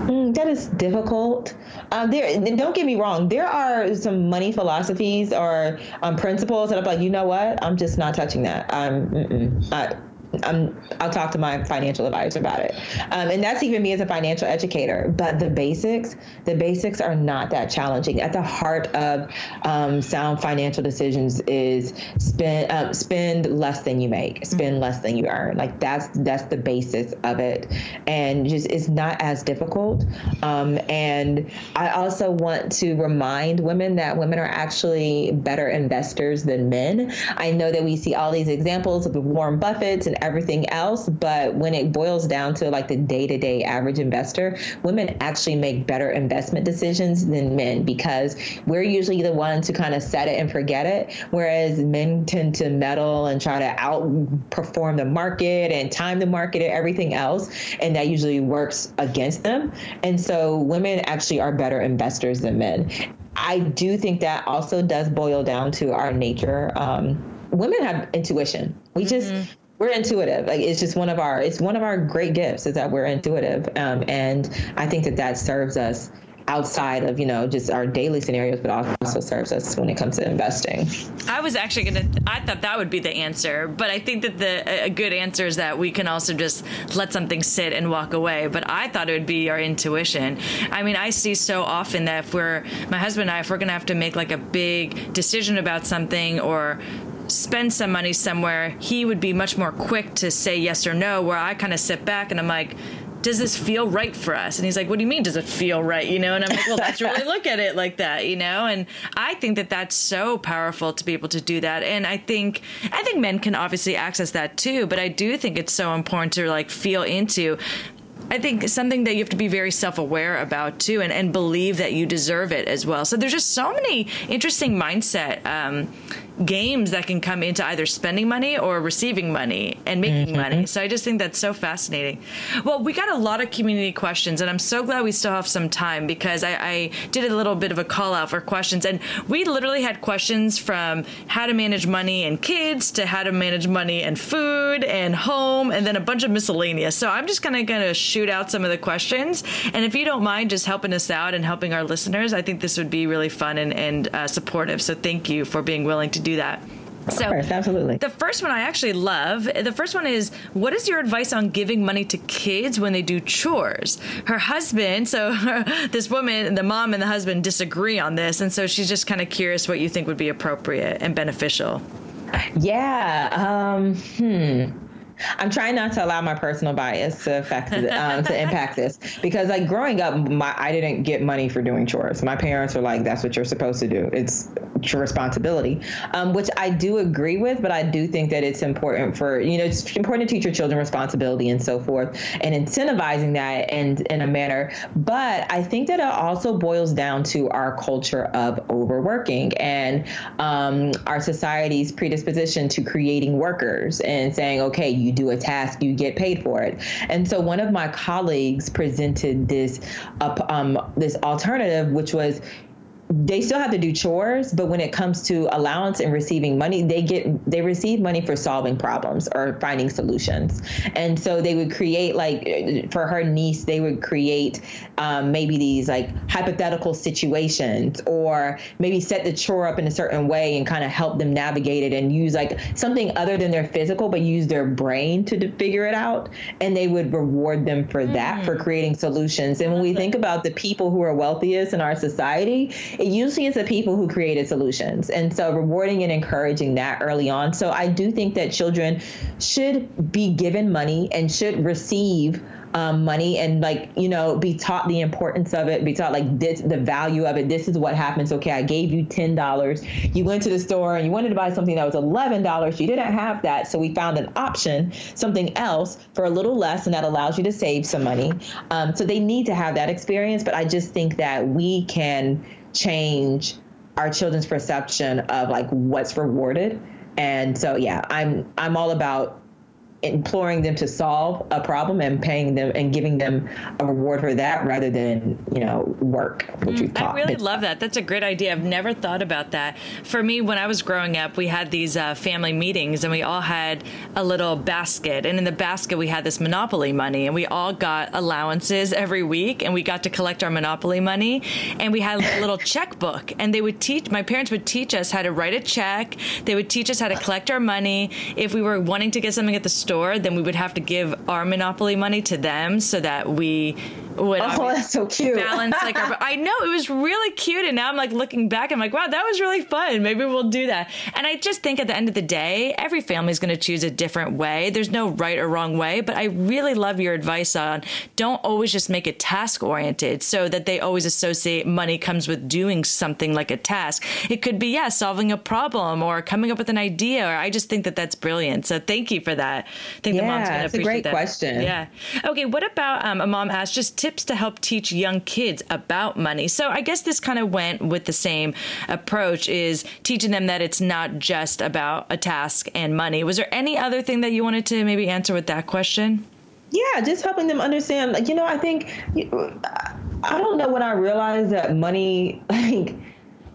Mm, that is difficult. Um, there, don't get me wrong. There are some money philosophies or um, principles that I'm like, you know what? I'm just not touching that. Um, I, I'm, I'll talk to my financial advisor about it. Um, and that's even me as a financial educator. But the basics, the basics are not that challenging. At the heart of um, sound financial decisions is spend uh, spend less than you make, spend less than you earn. Like that's that's the basis of it, and just it's not as difficult. Um, and I also want to remind women that women are actually better investors than men. I know that we see all these examples of Warren Buffett and everything else. But when it boils down to like the day to day average investor, women actually make better investment decisions than men because we're usually the ones who kind of set it and forget it. Whereas men tend to meddle and try to outperform the market and time the market and everything else. And that usually works against them. And so women actually are better investors than men. I do think that also does boil down to our nature. Um, women have intuition. We just mm-hmm we're intuitive. Like it's just one of our it's one of our great gifts is that we're intuitive, um, and I think that that serves us outside of you know just our daily scenarios but also serves us when it comes to investing. I was actually gonna i thought that would be the answer but i think that the a good answer is that we can also just let something sit and walk away. But i thought it would be our intuition. I mean i see so often that if we're my husband and i if we're gonna have to make like a big decision about something or spend some money somewhere he would be much more quick to say yes or no where i kind of sit back and i'm like does this feel right for us? And he's like, what do you mean, does it feel right? You know, and I'm like, well, let's really look at it like that, you know? And I think that that's so powerful to be able to do that. And I think, I think men can obviously access that too, but I do think it's so important to like feel into I think something that you have to be very self aware about too, and, and believe that you deserve it as well. So there's just so many interesting mindset um, games that can come into either spending money or receiving money and making mm-hmm. money. So I just think that's so fascinating. Well, we got a lot of community questions, and I'm so glad we still have some time because I, I did a little bit of a call out for questions, and we literally had questions from how to manage money and kids to how to manage money and food and home, and then a bunch of miscellaneous. So I'm just gonna gonna shoot out some of the questions, and if you don't mind just helping us out and helping our listeners, I think this would be really fun and, and uh, supportive. So thank you for being willing to do that. So, course, absolutely. The first one I actually love. The first one is what is your advice on giving money to kids when they do chores? Her husband, so her, this woman, the mom and the husband disagree on this. And so she's just kind of curious what you think would be appropriate and beneficial. Yeah. Um, hmm. I'm trying not to allow my personal bias to affect um, to impact this because like growing up, my I didn't get money for doing chores. My parents were like, "That's what you're supposed to do. It's your responsibility," um, which I do agree with. But I do think that it's important for you know it's important to teach your children responsibility and so forth, and incentivizing that and in a manner. But I think that it also boils down to our culture of overworking and um, our society's predisposition to creating workers and saying, "Okay, you do a task, you get paid for it. And so one of my colleagues presented this um, this alternative, which was they still have to do chores, but when it comes to allowance and receiving money, they get they receive money for solving problems or finding solutions. And so they would create like for her niece, they would create um, maybe these like hypothetical situations or maybe set the chore up in a certain way and kind of help them navigate it and use like something other than their physical, but use their brain to figure it out. And they would reward them for mm. that for creating solutions. And when we think about the people who are wealthiest in our society it usually is the people who created solutions. And so rewarding and encouraging that early on. So I do think that children should be given money and should receive um, money and like you know be taught the importance of it be taught like this the value of it. This is what happens. Okay i gave you ten dollars. You went to the store and you wanted to buy something that was eleven dollars. You didn't have that. So we found an option something else for a little less and that allows you to save some money. Um, so they need to have that experience but i just think that we can change our children's perception of like what's rewarded. And so yeah, I'm I'm all about imploring them to solve a problem and paying them and giving them a reward for that rather than you know work which we've taught. I really love that. That's a great idea. I've never thought about that. For me, when I was growing up, we had these uh, family meetings and we all had a little basket, and in the basket we had this Monopoly money, and we all got allowances every week, and we got to collect our Monopoly money, and we had a little checkbook, and they would teach. My parents would teach us how to write a check. They would teach us how to collect our money. If we were wanting to get something at the store store, then we would have to give our monopoly money to them so that we would oh, that's so cute. balance like our, I know it was really cute and now I'm like looking back I'm like wow that was really fun maybe we'll do that and I just think at the end of the day every family is going to choose a different way there's no right or wrong way but I really love your advice on don't always just make it task oriented so that they always associate money comes with doing something like a task it could be yeah solving a problem or coming up with an idea or I just think that that's brilliant so thank you for that I think yeah, the mom's going to appreciate a great that. question. Yeah. Okay. What about um, a mom asked just tips to help teach young kids about money? So I guess this kind of went with the same approach: is teaching them that it's not just about a task and money. Was there any other thing that you wanted to maybe answer with that question? Yeah, just helping them understand. Like, you know, I think I don't know when I realized that money, like,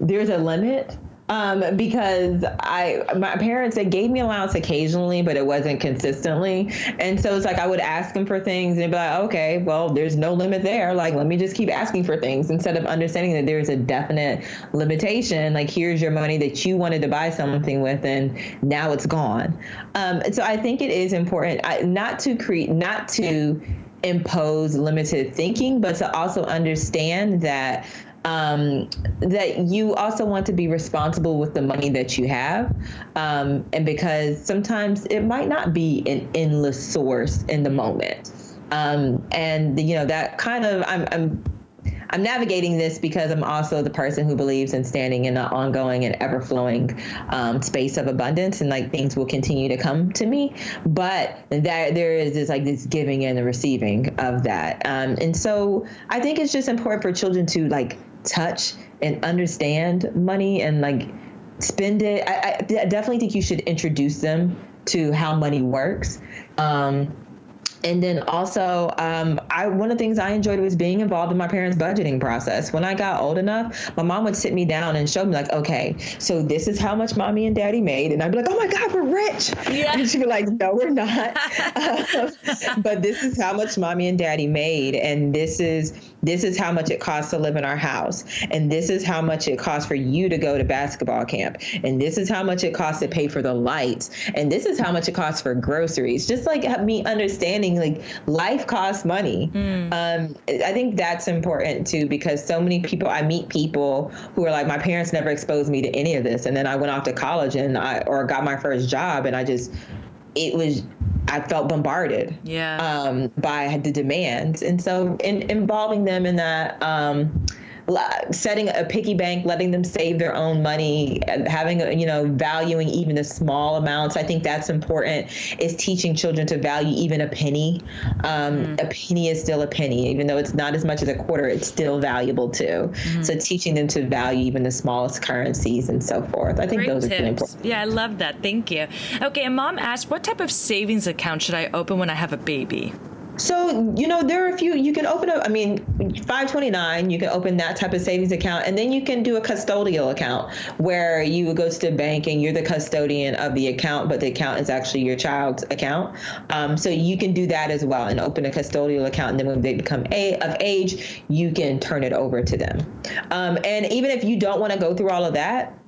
there's a limit um, because I my parents they gave me allowance occasionally, but it wasn't consistently, and so it's like I would ask them for things and they'd be like, okay, well, there's no limit there. Like, let me just keep asking for things instead of understanding that there's a definite limitation. Like, here's your money that you wanted to buy something with, and now it's gone. Um, so I think it is important I, not to create, not to impose limited thinking, but to also understand that um, that you also want to be responsible with the money that you have. Um, and because sometimes it might not be an endless source in the moment. Um, and, you know, that kind of, I'm, I'm I'm navigating this because I'm also the person who believes in standing in an ongoing and ever flowing um, space of abundance, and like things will continue to come to me. But that there is this like this giving and the receiving of that, um, and so I think it's just important for children to like touch and understand money and like spend it. I, I definitely think you should introduce them to how money works. Um, and then also, um, I one of the things I enjoyed was being involved in my parents' budgeting process. When I got old enough, my mom would sit me down and show me like, okay, so this is how much mommy and daddy made, and I'd be like, oh my god, we're rich. Yeah. And she'd be like, no, we're not. uh, but this is how much mommy and daddy made, and this is this is how much it costs to live in our house, and this is how much it costs for you to go to basketball camp, and this is how much it costs to pay for the lights, and this is how much it costs for groceries. Just like me understanding like life costs money. Mm. Um, I think that's important too because so many people I meet people who are like, my parents never exposed me to any of this, and then I went off to college and I or got my first job, and I just it was I felt bombarded yeah. um, by the demands, and so in, involving them in that. Um, setting a piggy bank, letting them save their own money, having you know valuing even the small amounts. I think that's important. Is teaching children to value even a penny. Um, mm. A penny is still a penny, even though it's not as much as a quarter. It's still valuable too. Mm. So teaching them to value even the smallest currencies and so forth. I think Great those tips. are really important. Yeah, I love that. Thank you. Okay, and mom asked, what type of savings account should I open when I have a baby? So, you know, there are a few, you can open up, I mean, 529, you can open that type of savings account, and then you can do a custodial account where you would go to the bank and you're the custodian of the account, but the account is actually your child's account. Um, so you can do that as well and open a custodial account. And then when they become a, of age, you can turn it over to them. Um, and even if you don't want to go through all of that,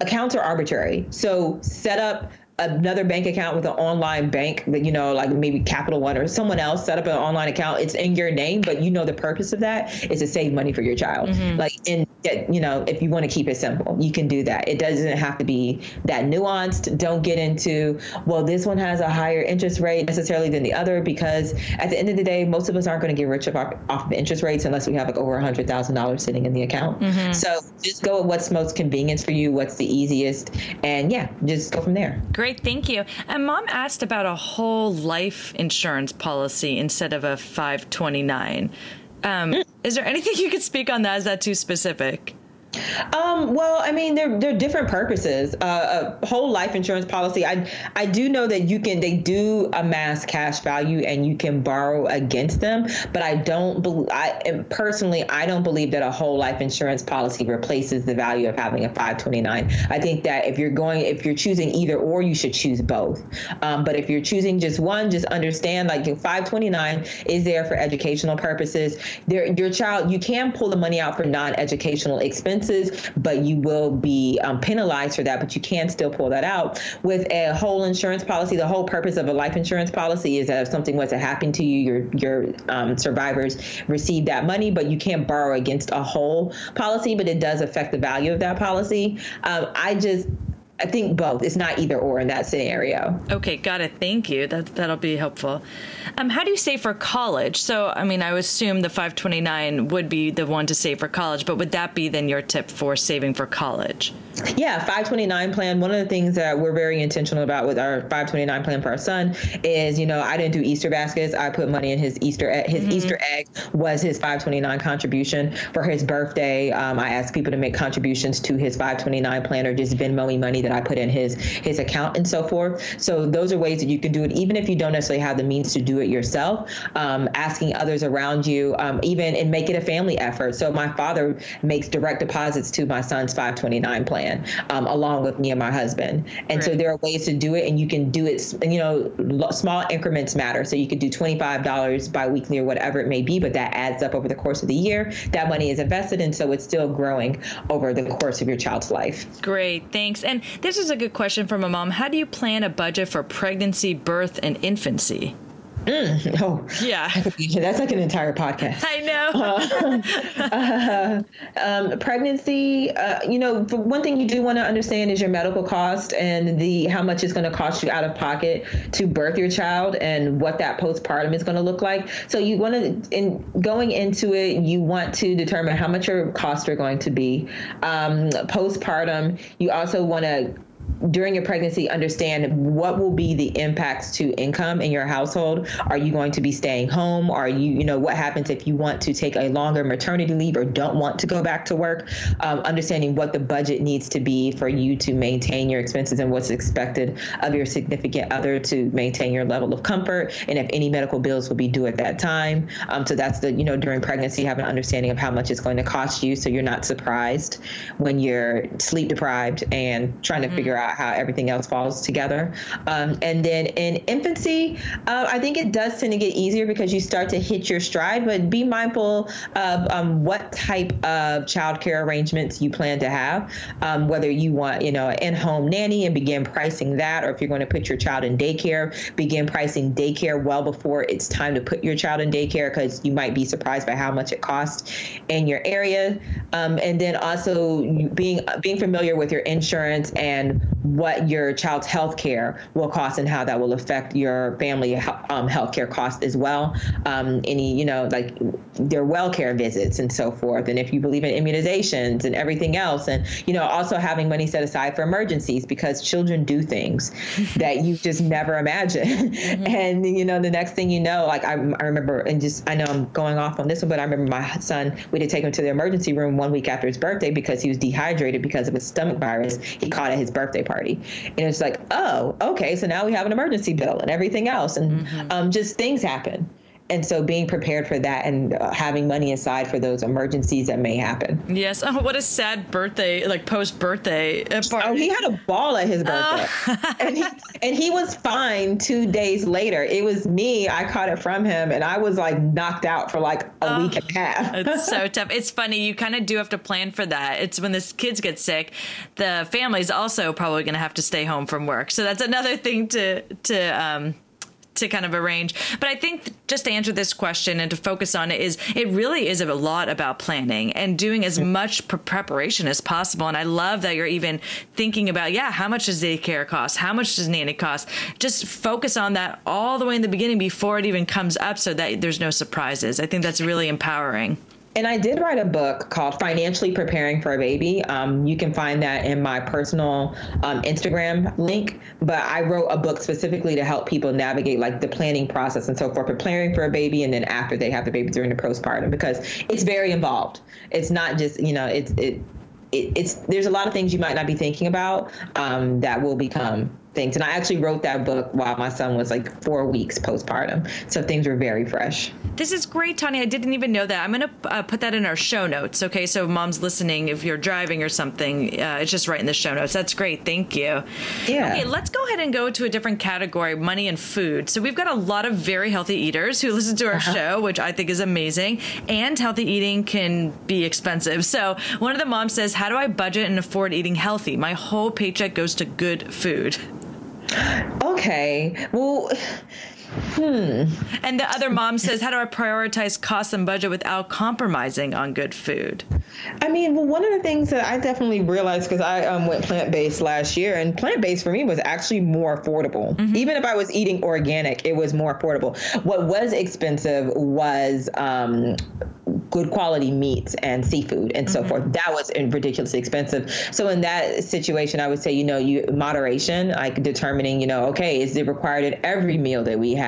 accounts are arbitrary. So set up another bank account with an online bank that you know like maybe capital one or someone else set up an online account it's in your name but you know the purpose of that is to save money for your child. Mm-hmm. like and you know if you want to keep it simple you can do that. It doesn't have to be that nuanced. Don't get into well this one has a higher interest rate necessarily than the other because at the end of the day most of us aren't going to get rich off, off of interest rates unless we have like over a hundred thousand dollars sitting in the account. Mm-hmm. so just go with what's most convenient for you what's the easiest and yeah just go from there. Great Great, thank you. And mom asked about a whole life insurance policy instead of a 529. Um, mm. is there anything you could speak on that? Is that too specific? Um, well, I mean, they're they're different purposes. Uh, a whole life insurance policy. I I do know that you can they do amass cash value and you can borrow against them, but I don't. Be, I personally I don't believe that a whole life insurance policy replaces the value of having a 529. I think that if you're going if you're choosing either or, you should choose both. Um, but if you're choosing just one, just understand like your 529 is there for educational purposes. There, your child you can pull the money out for non-educational expenses expenses, but you will be um, penalized for that, but you can still pull that out. With a whole insurance policy, the whole purpose of a life insurance policy is that if something was to happen to you, your your um, survivors receive that money, but you can't borrow against a whole policy, but it does affect the value of that policy. Um, I just I think both. It's not either or in that scenario. Okay, got it. Thank you. That that'll be helpful. Um, how do you save for college? So, I mean, I would assume the 529 would be the one to save for college, but would that be then your tip for saving for college? Yeah, 529 plan. One of the things that we're very intentional about with our 529 plan for our son is, you know, I didn't do Easter baskets. I put money in his Easter egg. His mm-hmm. Easter egg was his 529 contribution for his birthday. Um, I asked people to make contributions to his 529 plan or just Venmo me money that I put in his his account and so forth. So those are ways that you can do it, even if you don't necessarily have the means to do it yourself. Um, asking others around you, um, even and make it a family effort. So my father makes direct deposits to my son's 529 plan um, along with me and my husband. And right. so there are ways to do it, and you can do it. You know, small increments matter. So you could do twenty five dollars biweekly or whatever it may be, but that adds up over the course of the year. That money is invested, and so it's still growing over the course of your child's life. Great, thanks. And this is a good question from a mom. How do you plan a budget for pregnancy, birth, and infancy? Mm, oh, yeah. That's like an entire podcast. I know. uh, uh, um, pregnancy, uh, you know, one thing you do want to understand is your medical cost and the how much it's going to cost you out of pocket to birth your child and what that postpartum is going to look like. So you want to, in going into it, you want to determine how much your costs are going to be. Um, postpartum, you also want to during your pregnancy understand what will be the impacts to income in your household. Are you going to be staying home? Are you you know what happens if you want to take a longer maternity leave or don't want to go back to work? Um, understanding what the budget needs to be for you to maintain your expenses and what's expected of your significant other to maintain your level of comfort and if any medical bills will be due at that time. Um, so that's the you know during pregnancy have an understanding of how much it's going to cost you so you're not surprised when you're sleep deprived and trying to mm-hmm. figure out how everything else falls together. Um, and then in infancy, uh, I think it does tend to get easier because you start to hit your stride, but be mindful of um, what type of childcare arrangements you plan to have, um, whether you want, you know, in-home nanny and begin pricing that, or if you're going to put your child in daycare, begin pricing daycare well before it's time to put your child in daycare because you might be surprised by how much it costs in your area. Um, and then also being being familiar with your insurance and what your child's health care will cost and how that will affect your family um, health care costs as well. Um, any, you know, like their well care visits and so forth. And if you believe in immunizations and everything else. And, you know, also having money set aside for emergencies because children do things that you just never imagine. Mm-hmm. And, you know, the next thing you know, like I, I remember, and just, I know I'm going off on this one, but I remember my son, we did take him to the emergency room one week after his birthday because he was dehydrated because of a stomach virus he caught at his birthday party. And it's like, oh, okay, so now we have an emergency bill and everything else. And mm-hmm. um, just things happen and so being prepared for that and uh, having money aside for those emergencies that may happen. Yes. Oh, what a sad birthday, like post birthday party. Oh, he had a ball at his birthday, oh. and he and he was fine two days later. It was me. I caught it from him, and I was like knocked out for like a oh, week and a half. it's so tough. It's funny. You kind of do have to plan for that. It's when the kids get sick, the family's also probably going to have to stay home from work. So that's another thing to to um, to kind of arrange. But I think just to answer this question and to focus on it is it really is a lot about planning and doing as much preparation as possible. And I love that you're even thinking about, yeah, how much does daycare cost? How much does nanny cost? Just focus on that all the way in the beginning before it even comes up so that there's no surprises. I think that's really empowering. And I did write a book called Financially Preparing for a Baby. Um, you can find that in my personal um, Instagram link. But I wrote a book specifically to help people navigate like the planning process and so forth, preparing for a baby, and then after they have the baby during the postpartum, because it's very involved. It's not just you know it's it. it it's there's a lot of things you might not be thinking about um, that will become things. And I actually wrote that book while my son was like four weeks postpartum. So things were very fresh. This is great, Tonya. I didn't even know that. I'm going to uh, put that in our show notes. Okay. So, mom's listening, if you're driving or something, uh, it's just right in the show notes. That's great. Thank you. Yeah. Okay. Let's go ahead and go to a different category money and food. So, we've got a lot of very healthy eaters who listen to our uh-huh. show, which I think is amazing. And healthy eating can be expensive. So, one of the moms says, How do I budget and afford eating healthy? My whole paycheck goes to good food. Okay. Well, hmm. And the other mom says, How do I prioritize cost and budget without compromising on good food? I mean, well, one of the things that I definitely realized because I um, went plant based last year, and plant based for me was actually more affordable. Mm-hmm. Even if I was eating organic, it was more affordable. What was expensive was um, good quality meats and seafood and mm-hmm. so forth. That was ridiculously expensive. So in that situation, I would say, you know, you moderation, like determining, you know, okay, is it required at every meal that we have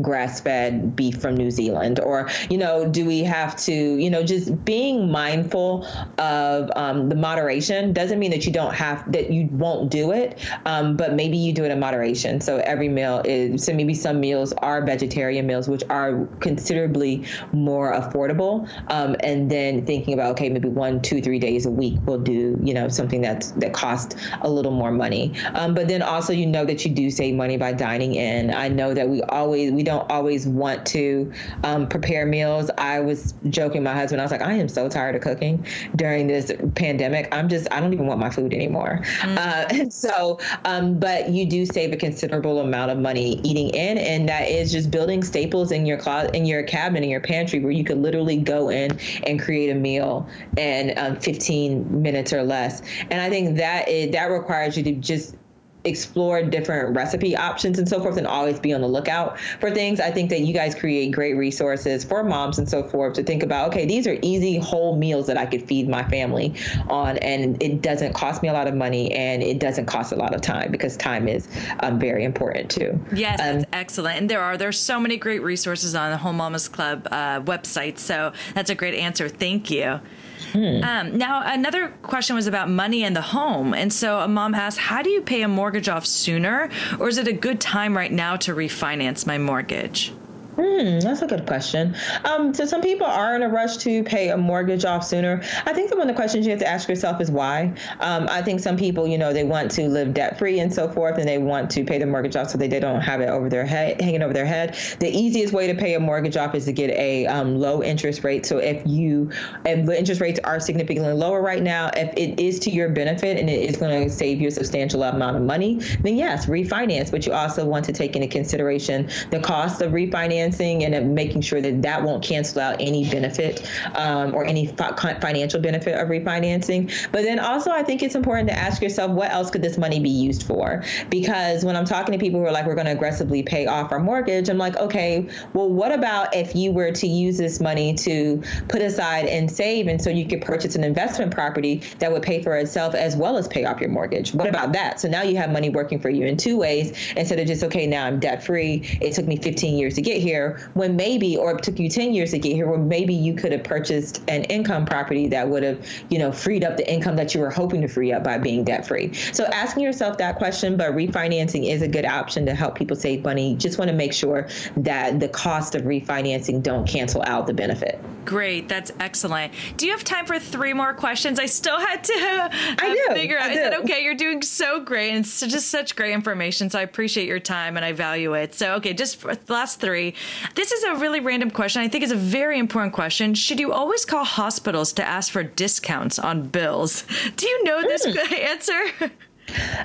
grass fed beef from New Zealand? Or, you know, do we have to, you know, just being mindful of um, the moderation doesn't mean that you don't have, that you won't do it, um, but maybe you do it in moderation. So every meal is, so maybe some meals are vegetarian meals, which are considerably more affordable. Um, and then thinking about, okay, maybe one, two, three days a week we'll do, you know, something that's, that costs a little more money. Um, but then also, you know that you do save money by dining in. I know that we always, we don't always want to um, prepare meals. I was joking my husband, I was like, I am so tired of cooking during this pandemic. I'm just, I don't even want my food anymore. Mm. Uh, and so, um, but you do save a considerable amount of money eating in, and that is just building staples in your closet, in your cabinet, in your pantry, where you could literally go in and create a meal in um, 15 minutes or less. And I think that is, that requires you to just explore different recipe options and so forth and always be on the lookout for things. I think that you guys create great resources for moms and so forth to think about, okay, these are easy whole meals that I could feed my family on and it doesn't cost me a lot of money and it doesn't cost a lot of time because time is um, very important too. Yes, um, excellent. And there are there's so many great resources on the Whole Mamas Club uh, website. So that's a great answer. Thank you. Hmm. Um, now, another question was about money and the home. And so a mom asked, How do you pay a mortgage off sooner? Or is it a good time right now to refinance my mortgage? Hmm, that's a good question. Um, so some people are in a rush to pay a mortgage off sooner. I think one of the questions you have to ask yourself is why. Um, I think some people, you know, they want to live debt free and so forth, and they want to pay the mortgage off so that they don't have it over their head, hanging over their head. The easiest way to pay a mortgage off is to get a um, low interest rate. So if you, and the interest rates are significantly lower right now, if it is to your benefit and it is going to save you a substantial amount of money, then yes, refinance. But you also want to take into consideration the cost of refinance financing and making sure that that won't cancel out any benefit um, or any financial benefit of refinancing. But then also, I think it's important to ask yourself, what else could this money be used for? Because when I'm talking to people who are like, we're going to aggressively pay off our mortgage, I'm like, okay, well, what about if you were to use this money to put aside and save, and so you could purchase an investment property that would pay for itself as well as pay off your mortgage? What about that? So now you have money working for you in two ways instead of just, okay, now I'm debt free. It took me 15 years to get here here when maybe, or it took you 10 years to get here, when maybe you could have purchased an income property that would have, you know, freed up the income that you were hoping to free up by being debt free. So asking yourself that question, but refinancing is a good option to help people save money. Just want to make sure that the cost of refinancing don't cancel out the benefit. Great, that's excellent. Do you have time for three more questions? I still had to uh, I do, figure out. I, I said, okay, you're doing so great, and it's just such great information. So I appreciate your time and I value it. So okay, just for the last three. This is a really random question. I think it's a very important question. Should you always call hospitals to ask for discounts on bills? Do you know this mm. answer?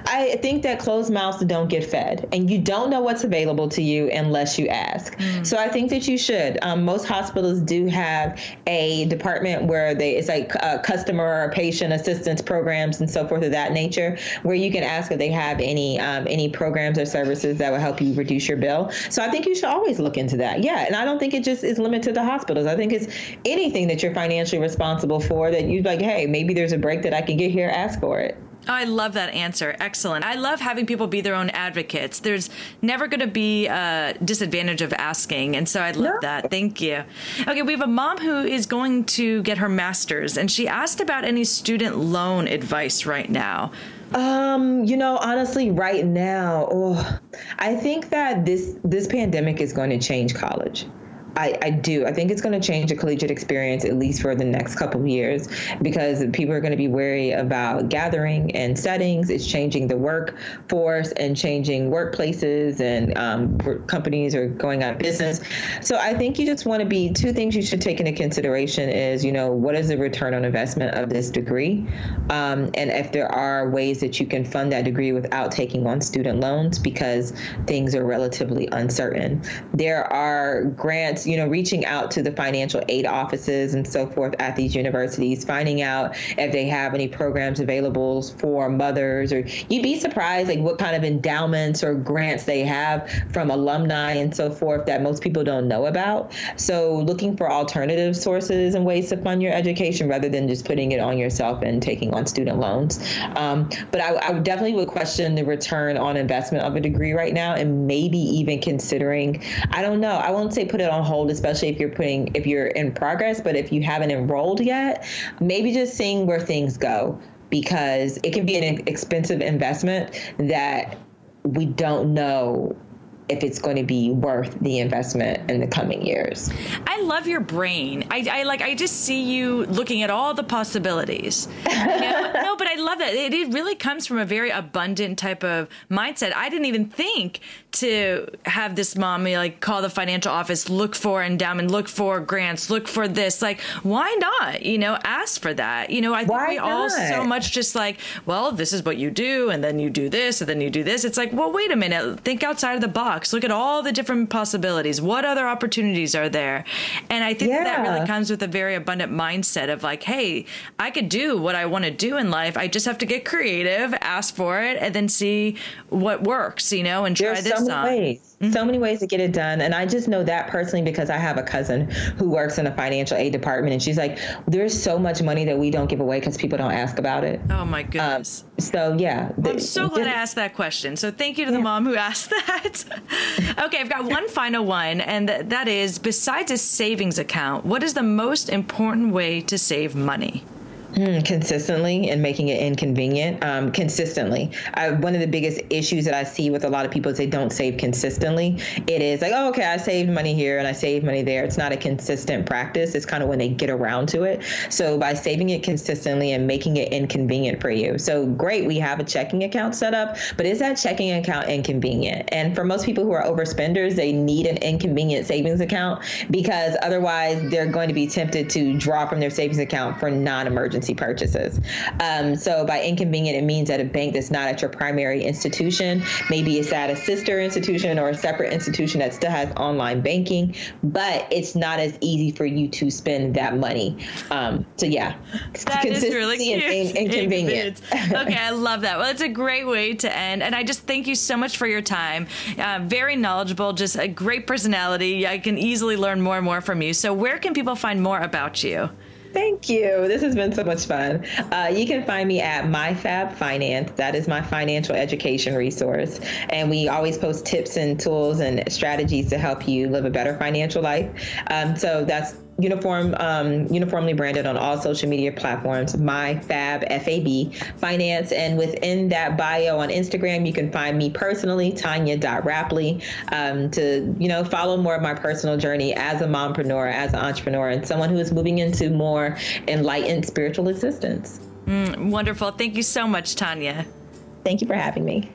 I think that closed mouths don't get fed, and you don't know what's available to you unless you ask. Mm. So I think that you should. Um, most hospitals do have a department where they it's like uh, customer or patient assistance programs and so forth of that nature, where you can ask if they have any um, any programs or services that will help you reduce your bill. So I think you should always look into that. Yeah, and I don't think it just is limited to hospitals. I think it's anything that you're financially responsible for that you'd like. Hey, maybe there's a break that I can get here. Ask for it. Oh, I love that answer. Excellent. I love having people be their own advocates. There's never going to be a disadvantage of asking. And so I love no. that. Thank you. Okay, we have a mom who is going to get her master's, and she asked about any student loan advice right now. Um, you know, honestly, right now, oh, I think that this this pandemic is going to change college. I, I do. I think it's going to change the collegiate experience at least for the next couple of years because people are going to be wary about gathering and settings. It's changing the workforce and changing workplaces, and um, companies are going out of business. So I think you just want to be two things you should take into consideration is you know what is the return on investment of this degree, um, and if there are ways that you can fund that degree without taking on student loans because things are relatively uncertain. There are grants you know reaching out to the financial aid offices and so forth at these universities, finding out if they have any programs available for mothers, or you'd be surprised like what kind of endowments or grants they have from alumni and so forth that most people don't know about. So looking for alternative sources and ways to fund your education rather than just putting it on yourself and taking on student loans. Um, but I, I definitely would question the return on investment of a degree right now, and maybe even considering. I don't know. I won't say put it on hold, especially if you're putting if you're in progress. But if you haven't enrolled yet, maybe just seeing where things go because it can be an expensive investment that we don't know if it's going to be worth the investment in the coming years. I love your brain. I, I like. I just see you looking at all the possibilities. You know? no, but I love that. It, it, really comes from a very abundant type of mindset. I didn't even think to have this mom like call the financial office, look for endowment, look for grants, look for this. Like, why not? You know, ask for that. You know, I think why we not? all so much just like, well, this is what you do, and then you do this, and then you do this. It's like, well, wait a minute. Think outside of the box box. Look at all the different possibilities. What other opportunities are there? And I think yeah. that, that really comes with a very abundant mindset of like, hey, I could do what I want to do in life. I just have to get creative, ask for it, and then see what works, you know, and try There's this so on. Ways. Mm-hmm. So many ways to get it done. And I just know that personally because I have a cousin who works in a financial aid department. And she's like, there's so much money that we don't give away because people don't ask about it. Oh, my goodness. Um, so, yeah. Well, I'm so glad I asked that question. So, thank you to the mom who asked that. okay, I've got one final one. And that is besides a savings account, what is the most important way to save money? Mm, consistently and making it inconvenient. Um, consistently, I, one of the biggest issues that I see with a lot of people is they don't save consistently. It is like, oh, okay, I saved money here and I saved money there. It's not a consistent practice. It's kind of when they get around to it. So by saving it consistently and making it inconvenient for you. So great, we have a checking account set up, but is that checking account inconvenient? And for most people who are overspenders, they need an inconvenient savings account because otherwise they're going to be tempted to draw from their savings account for non-emergency purchases. Um, so by inconvenient, it means at a bank that's not at your primary institution. Maybe it's at a sister institution or a separate institution that still has online banking, but it's not as easy for you to spend that money. Um, so yeah, that is really cute. And, inconvenient. okay, I love that. Well, it's a great way to end, and I just thank you so much for your time. Uh, very knowledgeable, just a great personality. I can easily learn more and more from you. So where can people find more about you? Thank you. This has been so much fun. Uh, you can find me at MyFab Finance. That is my financial education resource. And we always post tips and tools and strategies to help you live a better financial life. Um, so that's uniform um, uniformly branded on all social media platforms my fab fab finance. And within that bio on instagram you can find me personally tonya.rapley um, to you know follow more of my personal journey as a mompreneur as an entrepreneur and someone who is moving into more enlightened spiritual existence. Mm, wonderful. Thank you so much tonya. Thank you for having me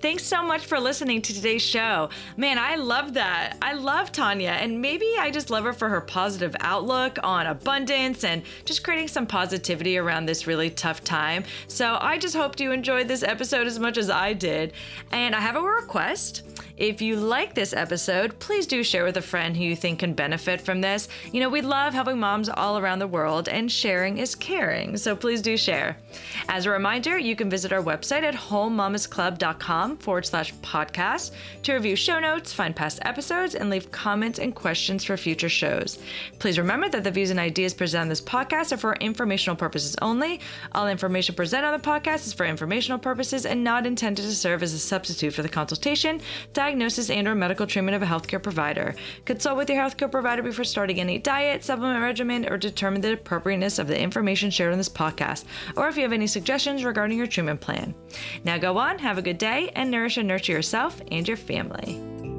Thanks so much for listening to today's show. Man, I love that. I love Tonya, and maybe I just love her for her positive outlook on abundance and just creating some positivity around this really tough time. So I just hoped you enjoyed this episode as much as I did. And I have a request. If you like this episode, please do share with a friend who you think can benefit from this. You know, we love helping moms all around the world, and sharing is caring, so please do share. As a reminder, you can visit our website at wholemamasclub.com forward slash podcast to review show notes, find past episodes, and leave comments and questions for future shows. Please remember that the views and ideas presented on this podcast are for informational purposes only. All information presented on the podcast is for informational purposes and not intended to serve as a substitute for the consultation, diagnosis, and or medical treatment of a healthcare provider. Consult with your healthcare provider before starting any diet, supplement regimen, or determine the appropriateness of the information shared on this podcast, or if you have any suggestions regarding your treatment plan. Now go on, have a good day, and nourish and nurture yourself and your family.